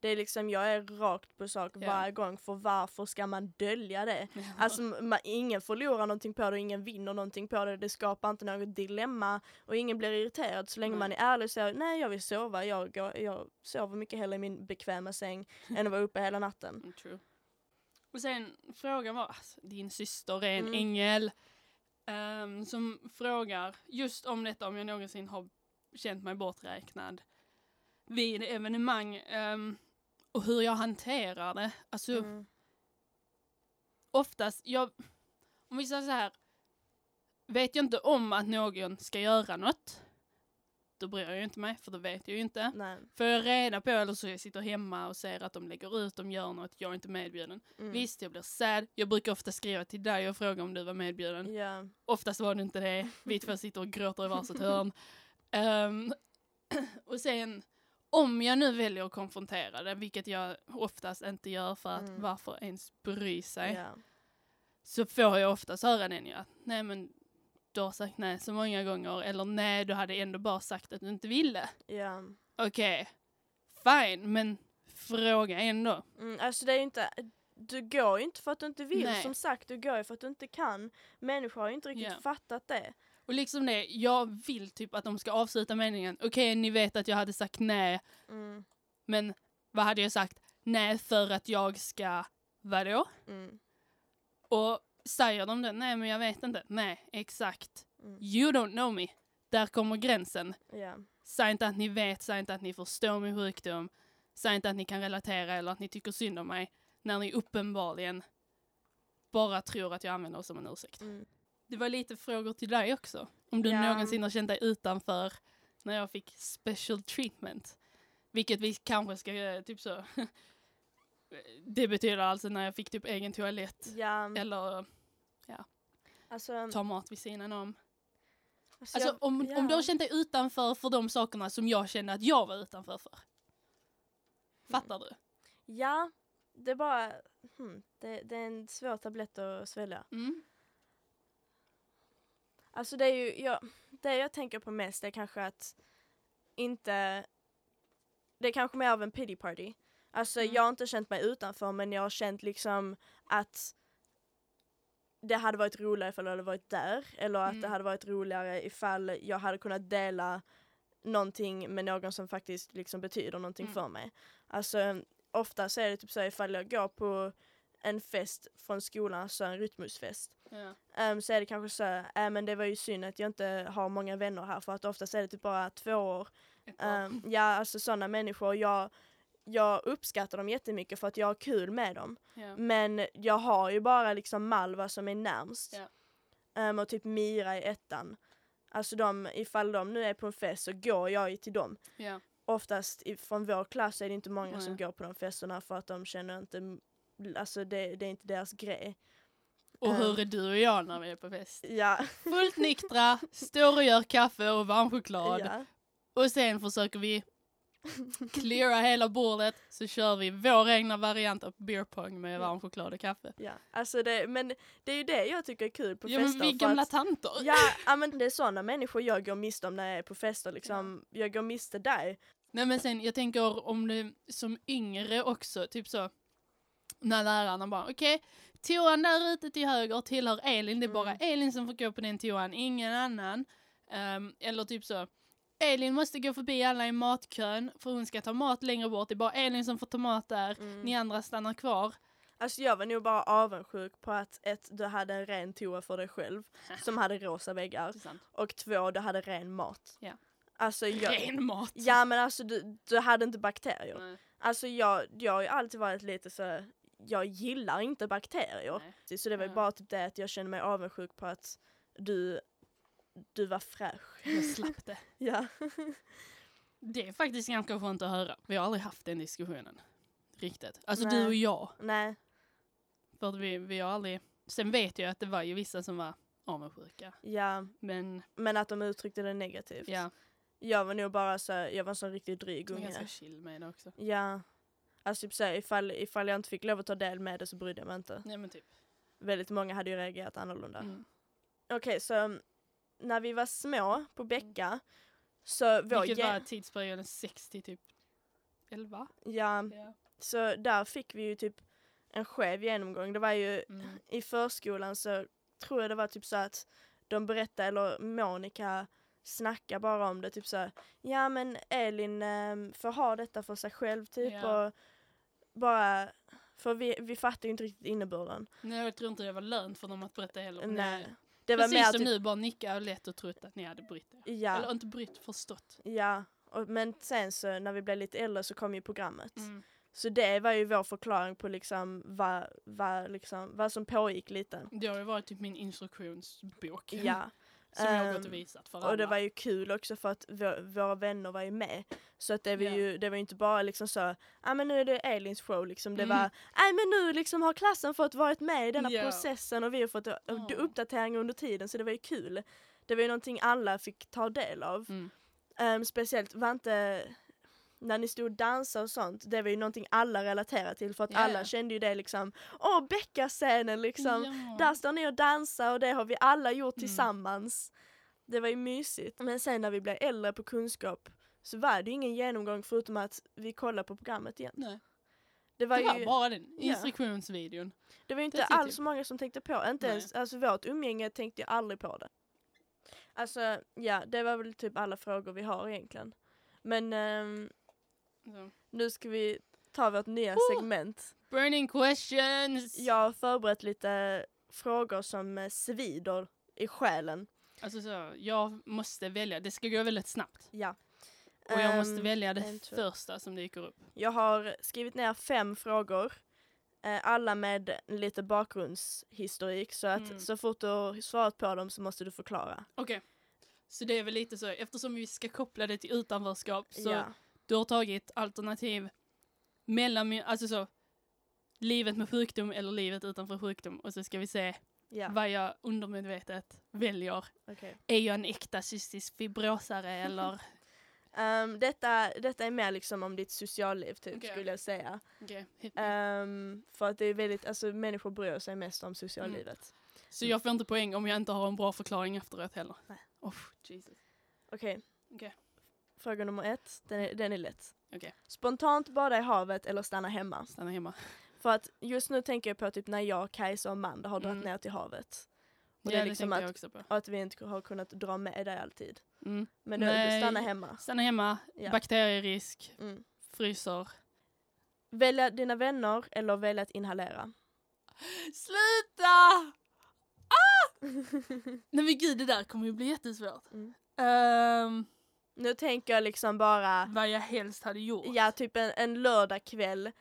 A: Det är liksom, jag är rakt på sak
B: Ja.
A: varje gång för varför ska man dölja det?
B: Ja.
A: Alltså man, ingen förlorar någonting på det och ingen vinner någonting på det. Det skapar inte något dilemma och ingen blir irriterad så länge
B: Nej.
A: man är ärlig och säger nej jag vill sova, jag, går, jag sover mycket hellre i min bekväma säng än att vara uppe hela natten.
B: Mm, True. Och sen frågan var, alltså, din syster är en
A: Mm.
B: ängel ehm, som frågar just om detta om jag någonsin har känt mig borträknad vid evenemang ehm, och hur jag hanterar det. Alltså
A: Mm.
B: oftast, jag, om vi säger så här, vet jag inte om att någon ska göra något, då bryr jag ju inte mig för då vet jag ju inte.
A: Nej.
B: Får jag reda på eller så jag sitter hemma och ser att de lägger ut, de gör något, jag är inte medbjuden.
A: Mm.
B: Visst, jag blir sad. Jag brukar ofta skriva till dig och fråga om du var medbjuden.
A: Ja.
B: Oftast var det inte det. Vi två sitter och gråter i varsitt hörn. Ehm, och sen, om jag nu väljer att konfrontera det, vilket jag oftast inte gör för att
A: Mm.
B: varför ens bry sig,
A: Ja.
B: så får jag oftast höra den ja, nej men du har sagt nej så många gånger, eller nej du hade ändå bara sagt att du inte ville.
A: Ja.
B: Okej, fine, men fråga ändå.
A: Mm, alltså det är ju inte, du går ju inte för att du inte vill
B: Nej.
A: som sagt, du går ju för att du inte kan. Människor har ju inte riktigt
B: Ja.
A: fattat det.
B: Och liksom det, jag vill typ att de ska avsluta meningen. Okej, ni vet att jag hade sagt nej,
A: Mm.
B: men vad hade jag sagt? Nej, för att jag ska, vadå?
A: Mm.
B: Och säger de det? Nej, men jag vet inte. Nej, exakt.
A: Mm.
B: You don't know me. Där kommer gränsen.
A: Ja.
B: Säg inte att ni vet, säg inte att ni förstår min sjukdom. Säg inte att ni kan relatera eller att ni tycker synd om mig. När ni uppenbarligen bara tror att jag använder oss som en ursäkt.
A: Mm.
B: Det var lite frågor till dig också. Om du
A: Ja.
B: någonsin har känt dig utanför när jag fick special treatment. Vilket vi kanske ska göra, typ så. Det betyder alltså när jag fick typ egen toalett.
A: Ja.
B: Eller
A: Alltså,
B: ta mat vid sidan om.
A: alltså,
B: Alltså
A: jag-
B: om,
A: ja.
B: om du har känt dig utanför för de sakerna som jag kände att jag var utanför för. Fattar du?
A: Ja, det är bara, hmm, det, det är en svår tablett att svälja.
B: Mm.
A: Alltså det är ju, jag, det jag tänker på mest är kanske att inte, det är kanske mer av en pity party. Alltså
B: Mm.
A: jag har inte känt mig utanför men jag har känt liksom att det hade varit roligare ifall jag hade varit där eller att det
B: Mm.
A: hade varit roligare ifall jag hade kunnat dela någonting med någon som faktiskt liksom betyder någonting
B: Mm.
A: för mig. Alltså ofta så är det typ så ifall jag går på en fest från skolan, alltså en rytmusfest
B: Ja.
A: Ehm, så är det kanske så, äh, men det var ju synd att jag inte har många vänner här för att oftast är det typ bara två år. Ehm, ja, alltså sådana människor, jag, jag uppskattar dem jättemycket för att jag har kul med dem.
B: ja.
A: Men jag har ju bara liksom Malva som är närmst.
B: Ja.
A: Ehm, och typ Mira i ettan. Alltså de, ifall de nu är på en fest så går jag ju till dem.
B: ja.
A: Oftast i, från vår klass är det inte många som
B: Nej.
A: går på de festerna för att de känner inte, alltså det, det är inte deras grej.
B: Och
A: Ja.
B: hur är du och jag när vi är på fest?
A: Ja.
B: Fullt nyktra, står och gör kaffe och varm choklad.
A: ja.
B: Och sen försöker vi cleara hela bordet så kör vi vår egna variant av beer pong med
A: Ja.
B: varm choklad och kaffe.
A: Ja, alltså det, men det är ju det jag tycker är kul på
B: Ja men
A: fester.
B: vi är
A: för
B: gamla
A: att,
B: tanter.
A: ja, ja men det är sådana människor jag går miste om när jag är på fester liksom. Jag går miste där.
B: Nej men sen jag tänker om det som yngre också, typ så när lärarna bara okej, toan där ute till höger tillhör Elin, det är bara
A: Mm.
B: Elin som får gå på den toan, ingen annan. Ehm, eller typ så, Elin måste gå förbi alla i matkön för hon ska ta mat längre bort, det är bara Elin som får ta mat där,
A: Mm.
B: ni andra stannar kvar.
A: Alltså jag var nog bara avundsjuk på att ett, du hade en ren toa för dig själv som hade rosa väggar och två, du hade ren mat.
B: Ja.
A: Alltså jag,
B: Ren mat.
A: ja men alltså du, du hade inte bakterier.
B: Nej,
A: Alltså jag, jag har ju alltid varit lite så, jag gillar inte bakterier.
B: nej.
A: Så det var ju bara typ det att jag kände mig avundsjuk på att du, du var fräsch.
B: Jag slapp det.
A: Ja.
B: Det är faktiskt ganska skönt att höra. Vi har aldrig haft den diskussionen. Riktigt. Alltså
A: Nej.
B: du och jag.
A: Nej.
B: För att vi, vi har aldrig... Sen vet jag att det var ju vissa som var avundsjuka.
A: Ja,
B: Men
A: men att de uttryckte det negativt.
B: ja,
A: Jag var nog bara så, jag var en sån riktigt dryg
B: du är ganska
A: unge.
B: chill med det också.
A: Ja. Alltså typ så, ifall, ifall jag inte fick lov att ta del med det så brydde jag mig inte.
B: Nej men typ.
A: väldigt många hade ju reagerat annorlunda.
B: Mm.
A: Okej, så um, när vi var små på Becka så vår
B: Vilket var tidsperioden 60 typ 11?
A: ja,
B: Ja.
A: så där fick vi ju typ en skev genomgång. Det var ju
B: Mm.
A: i förskolan så tror jag det var typ så att de berättade, eller Monica snackar bara om det, typ så här, ja men Elin ehm, får ha detta för sig själv typ
B: Ja.
A: och bara, för vi, vi fattar ju inte riktigt innebörden.
B: Nej, jag tror inte det var lönt för dem att berätta heller.
A: Nej. Det var
B: Precis
A: mer
B: som
A: typ,
B: nu, bara nicka och lätt och trott att ni hade brytt er.
A: ja,
B: Eller inte brytt, förstått.
A: ja. Och, men sen så när vi blev lite äldre så kom ju programmet.
B: Mm.
A: Så det var ju vår förklaring på liksom vad, vad, liksom, vad som pågick lite.
B: Det har ju varit typ min instruktionsbok.
A: Ja.
B: Som jag har gått
A: Ehm,
B: och visat för alla.
A: Och det var ju kul också för att vå- våra vänner var ju med. Så att det var,
B: Ja.
A: ju, det var inte bara liksom så, ja ah, men nu är det Elins show liksom. Det
B: Mm.
A: var, nej men nu liksom har klassen fått varit med i denna
B: Ja.
A: processen och vi har fått
B: Ja.
A: uppdateringar under tiden så det var ju kul. Det var ju någonting alla fick ta del av.
B: Mm.
A: Ehm, speciellt var inte när ni stod och dansade och sånt, det var ju någonting alla relaterade till för att
B: Ja.
A: alla kände ju det liksom, åh Becka-scenen liksom,
B: Ja.
A: där står ni och dansar och det har vi alla gjort
B: Mm.
A: tillsammans. Det var ju mysigt. Men sen när vi blev äldre på kunskap så var det ju ingen genomgång förutom att vi kollade på programmet igen.
B: Nej.
A: Det var,
B: Det var
A: ju,
B: bara den
A: Ja.
B: instruktionsvideon.
A: det var ju inte alls så många som tänkte på, inte
B: Nej.
A: ens, alltså vårt umgänge tänkte jag aldrig på det. Alltså ja, det var väl typ alla frågor vi har egentligen. Men ehm,
B: Så.
A: nu ska vi ta vårt nya
B: Oh!
A: segment.
B: Burning questions!
A: Jag har förberett lite frågor som eh, svider i själen.
B: Alltså så, jag måste välja. Det ska gå väldigt snabbt.
A: Ja.
B: Och jag måste
A: Ehm,
B: välja det första som dyker upp.
A: Jag har skrivit ner fem frågor. Eh, alla med lite bakgrundshistorik. Så att
B: Mm.
A: så fort du har svarat på dem så måste du förklara.
B: Okej. Så det är väl lite så, eftersom vi ska koppla det till utanförskap så
A: ja.
B: Du har tagit alternativ mellan, alltså så, livet med sjukdom eller livet utanför sjukdom och så ska vi se
A: ja.
B: vad jag undermedvetet väljer.
A: okej.
B: Är jag en äkta cystisk fibrosare eller?
A: Ehm, detta, detta är mer liksom om ditt socialliv typ
B: Okej.
A: skulle jag säga.
B: Okej.
A: Ehm, för att det är väldigt, alltså människor bryr sig mest om sociallivet.
B: Så jag får inte poäng om jag inte har en bra förklaring efteråt heller?
A: Nej.
B: Oh, Jesus.
A: Okej.
B: Okej.
A: Fråga nummer ett, den är, den är lätt.
B: Okej.
A: Spontant bada i havet eller stanna hemma?
B: Stanna hemma.
A: För att just nu tänker jag på typ när jag, Kajsa och Amanda har dragit
B: Mm.
A: ner till havet. Och
B: Ja,
A: det är
B: det
A: liksom
B: jag
A: att,
B: också på.
A: att vi inte har kunnat dra med dig alltid.
B: Mm.
A: Men då,
B: Nej.
A: stanna hemma.
B: Stanna hemma,
A: Ja.
B: bakterierisk,
A: Mm.
B: fryser.
A: Välja dina vänner eller välja att inhalera?
B: Sluta! Ah! Nej men gud det där kommer ju bli jättesvårt.
A: Mm.
B: Ehm,
A: Nu tänker jag liksom bara,
B: vad jag helst hade gjort.
A: ja typ en, en lördagkväll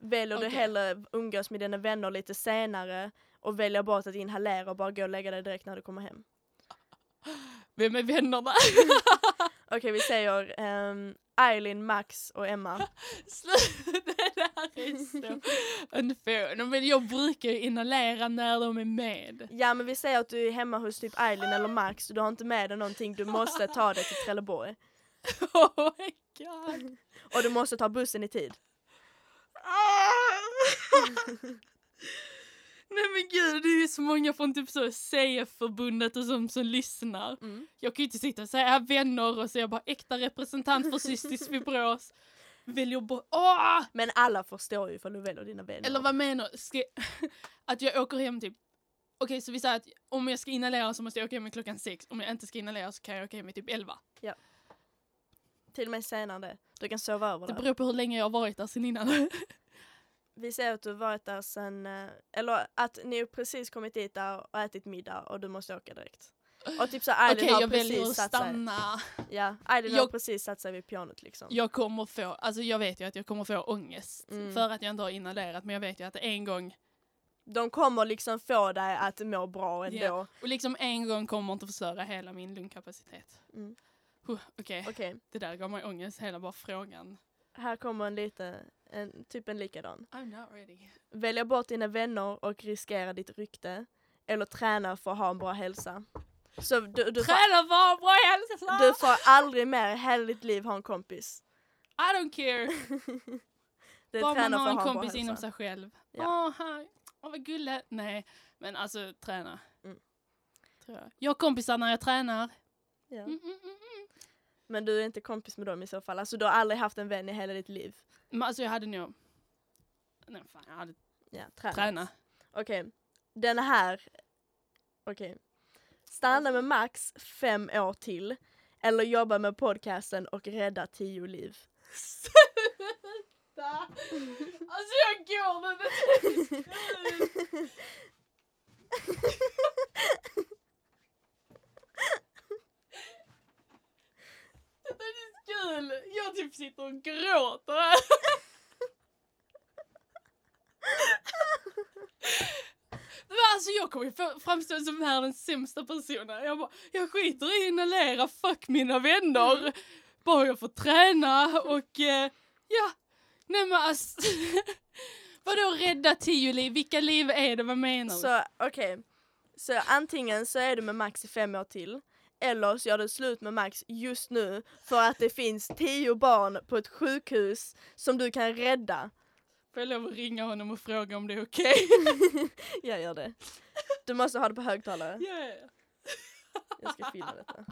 A: väljer du
B: Okej.
A: hellre umgås med dina vänner lite senare och väljer bort att inhalera och bara gå och lägga dig direkt när du kommer hem.
B: Vem är vännerna?
A: Okej vi säger um, Eileen, Max och Emma.
B: Sluta, är så unfair. Men jag brukar ju inhalera när de är med.
A: Ja men vi säger att du är hemma hos typ Eileen eller Max, du har inte med dig någonting, du måste ta dig till Trelleborg.
B: Oh my god.
A: Och du måste ta bussen i tid.
B: Nej men gud, det är ju så många från typ så CF-förbundet och som, som lyssnar.
A: Mm.
B: Jag kan ju inte sitta och säga vänner och säga bara äkta representant för cystisk fibros. Väljer bort, åh!
A: Men alla förstår ju ifall du väljer dina vänner.
B: Eller vad menar du? Ska, att jag åker hem typ, okej så vi säger att om jag ska inhalera så måste jag åka hem klockan sex, om jag inte ska inhalera så kan jag åka hem vid typ elva.
A: Till och med senare. Du kan sova över
B: Det
A: där.
B: beror på hur länge jag har varit där sen innan.
A: Vi säger att du har varit där sen, eh, eller att ni precis kommit dit där och ätit middag och du måste åka direkt. Och typ så Eileen
B: Okej
A: har precis
B: att
A: satt sig.
B: stanna.
A: Ja, har
B: Jag-
A: precis satt sig vid pianot liksom.
B: Jag kommer få, alltså jag vet ju att jag kommer få ångest
A: Mm.
B: för att jag inte har inhalerat men jag vet ju att en gång,
A: De kommer liksom få dig att må bra ändå.
B: Ja. och liksom en gång kommer inte förstöra hela min lungkapacitet.
A: Mm.
B: Huh, Okej,
A: Okej,
B: det där gav mig ångest, hela bara frågan.
A: här kommer en lite, en, typ en likadan.
B: I'm not ready.
A: Välja bort dina vänner och riskera ditt rykte. Eller träna för att ha en bra hälsa. Så du, du, får,
B: Träna för bra hälsa!
A: du får aldrig mer i hela ditt liv ha en kompis.
B: I don't care!
A: Det
B: Bara man
A: träna
B: har en kompis inom
A: hälsa.
B: sig själv. Åh,
A: Ja.
B: här. Åh vad gulligt. Nej, Men alltså träna.
A: Mm.
B: Tror jag. jag har kompisar när jag tränar.
A: Ja.
B: Mm, mm, mm, mm.
A: Men du är inte kompis med dem i så fall? Alltså du har aldrig haft en vän i hela ditt liv?
B: Men alltså jag hade nog... Nej fan, jag hade
A: Ja, tränat.
B: tränat.
A: Okej, den här. Okej. Stanna med max fem år till. Eller jobba med podcasten och rädda tio liv.
B: Sluta! Alltså jag går men det Detta är så kul! Jag typ sitter och gråter här. Men alltså jag kommer ju framstå som världens sämsta person. här. Jag bara, jag skiter i att inhalera, fuck mina vänner. Bara jag får träna och eh, ja, nej men alltså. Vadå rädda tio liv? Vilka liv är det? Vad menar du?
A: Så okej. Så antingen så är du med Max i fem år till. Eller så gör du slut med Max just nu för att det finns tio barn på ett sjukhus som du kan rädda.
B: Får jag lov att ringa honom och fråga om det är okej?
A: Jag gör det. Du måste ha det på högtalare.
B: Ja, ja, ja.
A: Jag ska filma detta.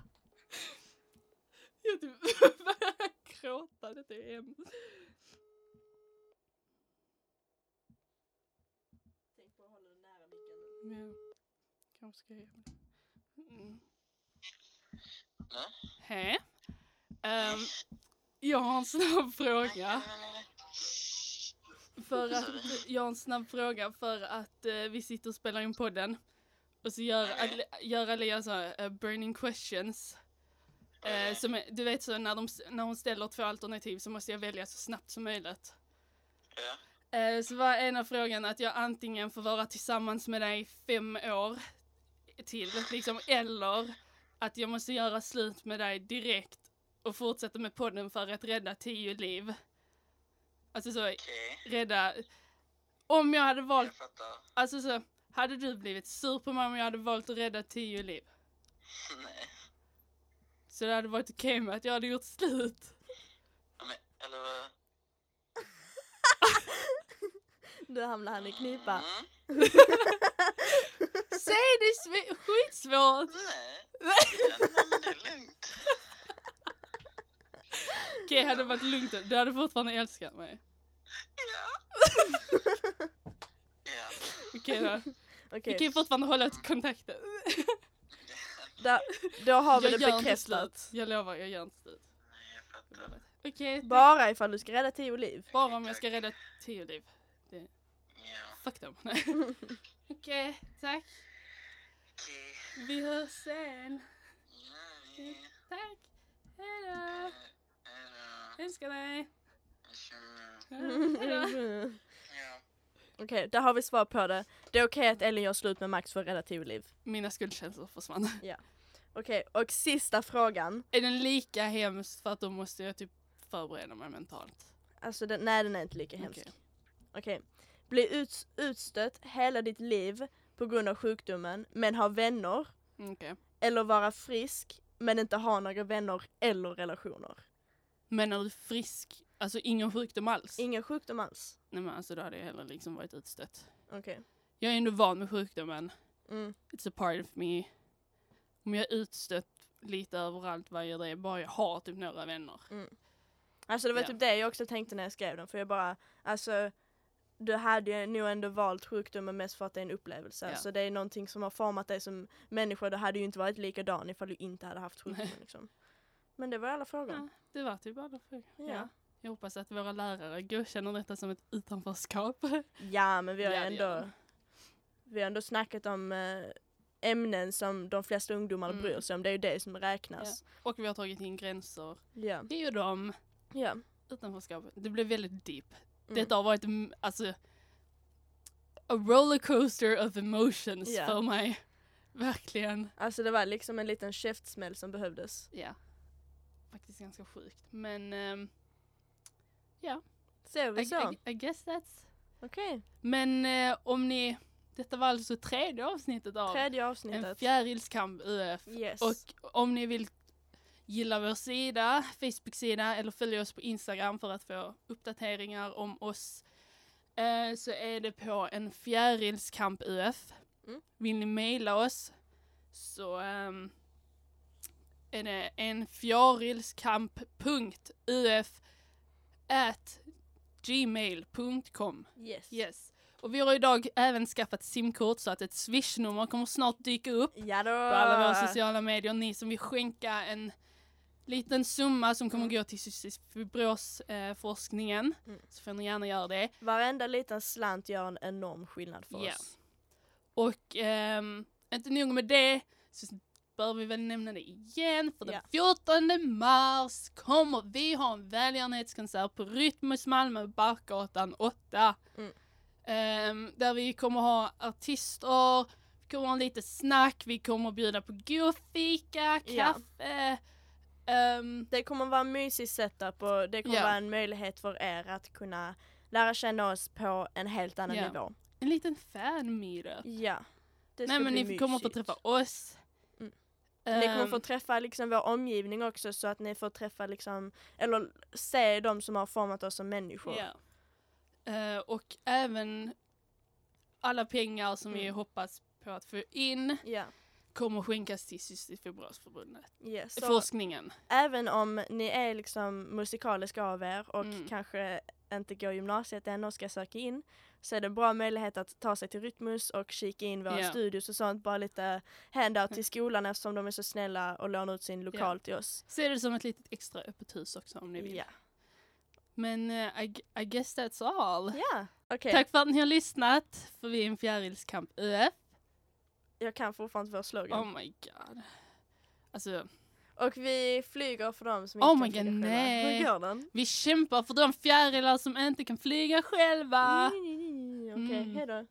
B: Jag typ börjar gråta, detta är hemskt. Ja, kanske ska jag göra det. Mm.
C: Ja?
B: Hej. Ehm, jag har en snabb fråga. För att, jag har en snabb fråga för att eh, vi sitter och spelar in podden. Och så gör, Ale- gör Alia så här, eh, burning questions. Eh, som är, du vet så när, de, när hon ställer två alternativ så måste jag välja så snabbt som möjligt.
C: Ja.
B: Eh, så var ena frågan att jag antingen får vara tillsammans med dig fem år till, liksom, eller att jag måste göra slut med dig direkt och fortsätta med podden för att rädda tio liv. Alltså så,
C: Okej,
B: rädda... Om jag hade valt,
C: jag
B: alltså så, hade du blivit sur på mig om jag hade valt att rädda tio liv?
C: Nej.
B: Så det hade varit okej med att jag hade gjort slut?
C: Ja, Men, eller vad?
A: Nu hamnar han i knipa.
C: Mm.
B: Säg det är sv- skitsvårt!
C: Nej. Ja, nej, men det är lugnt.
B: Okej, hade det varit lugnt. Du hade fortfarande älskat mig.
C: Ja.
B: Okej då.
A: Okej,
B: Vi kan ju fortfarande hålla kontakten.
A: då, då har vi
B: jag
A: det bekräftat.
B: Jag lovar, jag gör inte slut.
C: Nej, jag fattar.
B: Okej,
A: Bara ifall du ska rädda tio liv.
B: bara om jag ska rädda tio liv.
C: Ja.
B: Fuck dem. Okej, tack.
C: Okej.
B: Vi hörs sen.
C: Ja, ja.
B: Tack. Hejdå.
C: Hejdå.
B: Älskar dig.
C: Känner-
B: Hejdå.
C: Ja.
A: Okej, där har vi svar på det. Det är okej att Elin gör slut med Max för att rädda tio liv.
B: Mina skuldkänslor försvann.
A: Okej, och sista frågan.
B: Är den lika hemskt för att då måste jag typ förbereda mig mentalt?
A: Alltså den, nej den är inte lika hemsk.
B: Okej.
A: Bli ut, utstött hela ditt liv på grund av sjukdomen men ha vänner.
B: Okej.
A: Eller vara frisk men inte ha några vänner eller relationer.
B: Menar du frisk? Alltså ingen sjukdom alls?
A: Ingen sjukdom alls.
B: Nej men alltså då hade jag heller liksom varit utstött.
A: Okej.
B: Jag är ändå van med sjukdomen.
A: Mm.
B: It's a part of me. Om jag är utstött lite överallt, vad gör det? Bara jag har typ några vänner.
A: Alltså det var
B: Ja.
A: typ det jag också tänkte när jag skrev den för jag bara, alltså du hade ju nog ändå valt sjukdomen mest för att det är en upplevelse.
B: Ja.
A: Så det är någonting som har format dig som människa. Du hade ju inte varit likadan ifall du inte hade haft sjukdomen. Liksom. Men det var alla frågor.
B: Ja, det var typ alla frågor.
A: Ja.
B: Ja. Jag hoppas att våra lärare godkänner detta som ett utanförskap.
A: Ja men vi har
B: Ja,
A: ändå. Vi har ändå snackat om eh, ämnen som de flesta ungdomar
B: Mm.
A: bryr sig om. Det är ju det som räknas.
B: Och vi har tagit in gränser.
A: Ja.
B: Det är ju de
A: ja.
B: utanförskapet. Det blev väldigt deep.
A: Mm.
B: Detta har varit alltså a rollercoaster of emotions
A: Ja.
B: för mig. Verkligen.
A: Alltså det var liksom en liten käftsmäll som behövdes.
B: Ja. Faktiskt ganska sjukt. Men um,
A: Ser vi
B: I,
A: så?
B: I, I guess that's...
A: Okej.
B: Men eh, om ni... Detta var alltså tredje avsnittet av
A: Tredje
B: En
A: avsnittet.
B: fjärilskamp UF.
A: Yes.
B: Och om ni vill gilla vår sida, Facebook-sida eller följa oss på Instagram för att få uppdateringar om oss eh, så är det på en fjärilskamp UF.
A: Mm.
B: Vill ni mejla oss så ehm, en at gmail.com.
A: Yes.
B: Yes. Och vi har idag även skaffat simkort så att ett swishnummer kommer snart dyka upp
A: Ja då.
B: på alla våra sociala medier. Ni som vill skänka en liten summa som kommer
A: Mm.
B: gå till cystisk fibros eh,
A: Mm.
B: så får ni gärna göra det.
A: Varenda liten slant gör en enorm skillnad för
B: Ja.
A: oss.
B: Och ehm, inte nog med det så bör vi väl nämna det igen för den
A: Ja.
B: 14 mars kommer vi ha en välgörenhetskonsert på Rytmus Malmö, Barkgatan 8.
A: Mm.
B: Ehm, där vi kommer ha artister, vi kommer ha lite snack, vi kommer bjuda på god fika,
A: Ja.
B: kaffe. ehm,
A: Det kommer vara en mysig setup och det kommer
B: Ja.
A: vara en möjlighet för er att kunna lära känna oss på en helt annan nivå.
B: en liten fan meetup.
A: Ja. Det
B: Nej men ni kommer få
A: mysigt.
B: träffa oss.
A: Ni kommer
B: Ehm,
A: få träffa liksom vår omgivning också så att ni får träffa liksom, eller se de som har format oss som människor.
B: Ja. Eh, och även alla pengar som vi
A: Mm.
B: hoppas på att få in
A: Ja.
B: kommer skänkas till Cystisk.
A: Så
B: Forskningen.
A: även om ni är liksom musikaliska av er och
B: Mm.
A: kanske inte går gymnasiet än och ska söka in så är det en bra möjlighet att ta sig till Rytmus och kika in våra
B: Ja.
A: studios och sånt. Bara lite handout till skolan eftersom de är så snälla och lånar ut sin lokal till oss.
B: Se det som ett litet extra öppet hus också om ni vill.
A: Ja,
B: Men eh, I, I guess that's all.
A: ja. okej.
B: Tack för att ni har lyssnat. För vi är en fjärilskamp ÖF.
A: Jag kan fortfarande vår slogan.
B: Oh my god. Alltså,
A: Och vi flyger för dem som
B: Oh
A: inte
B: my
A: kan
B: God,
A: flyga själva.
B: nej.
A: Hur går den?
B: vi kämpar för de fjärilar som inte kan flyga själva.
A: Okej,
B: Mm.
A: hejdå.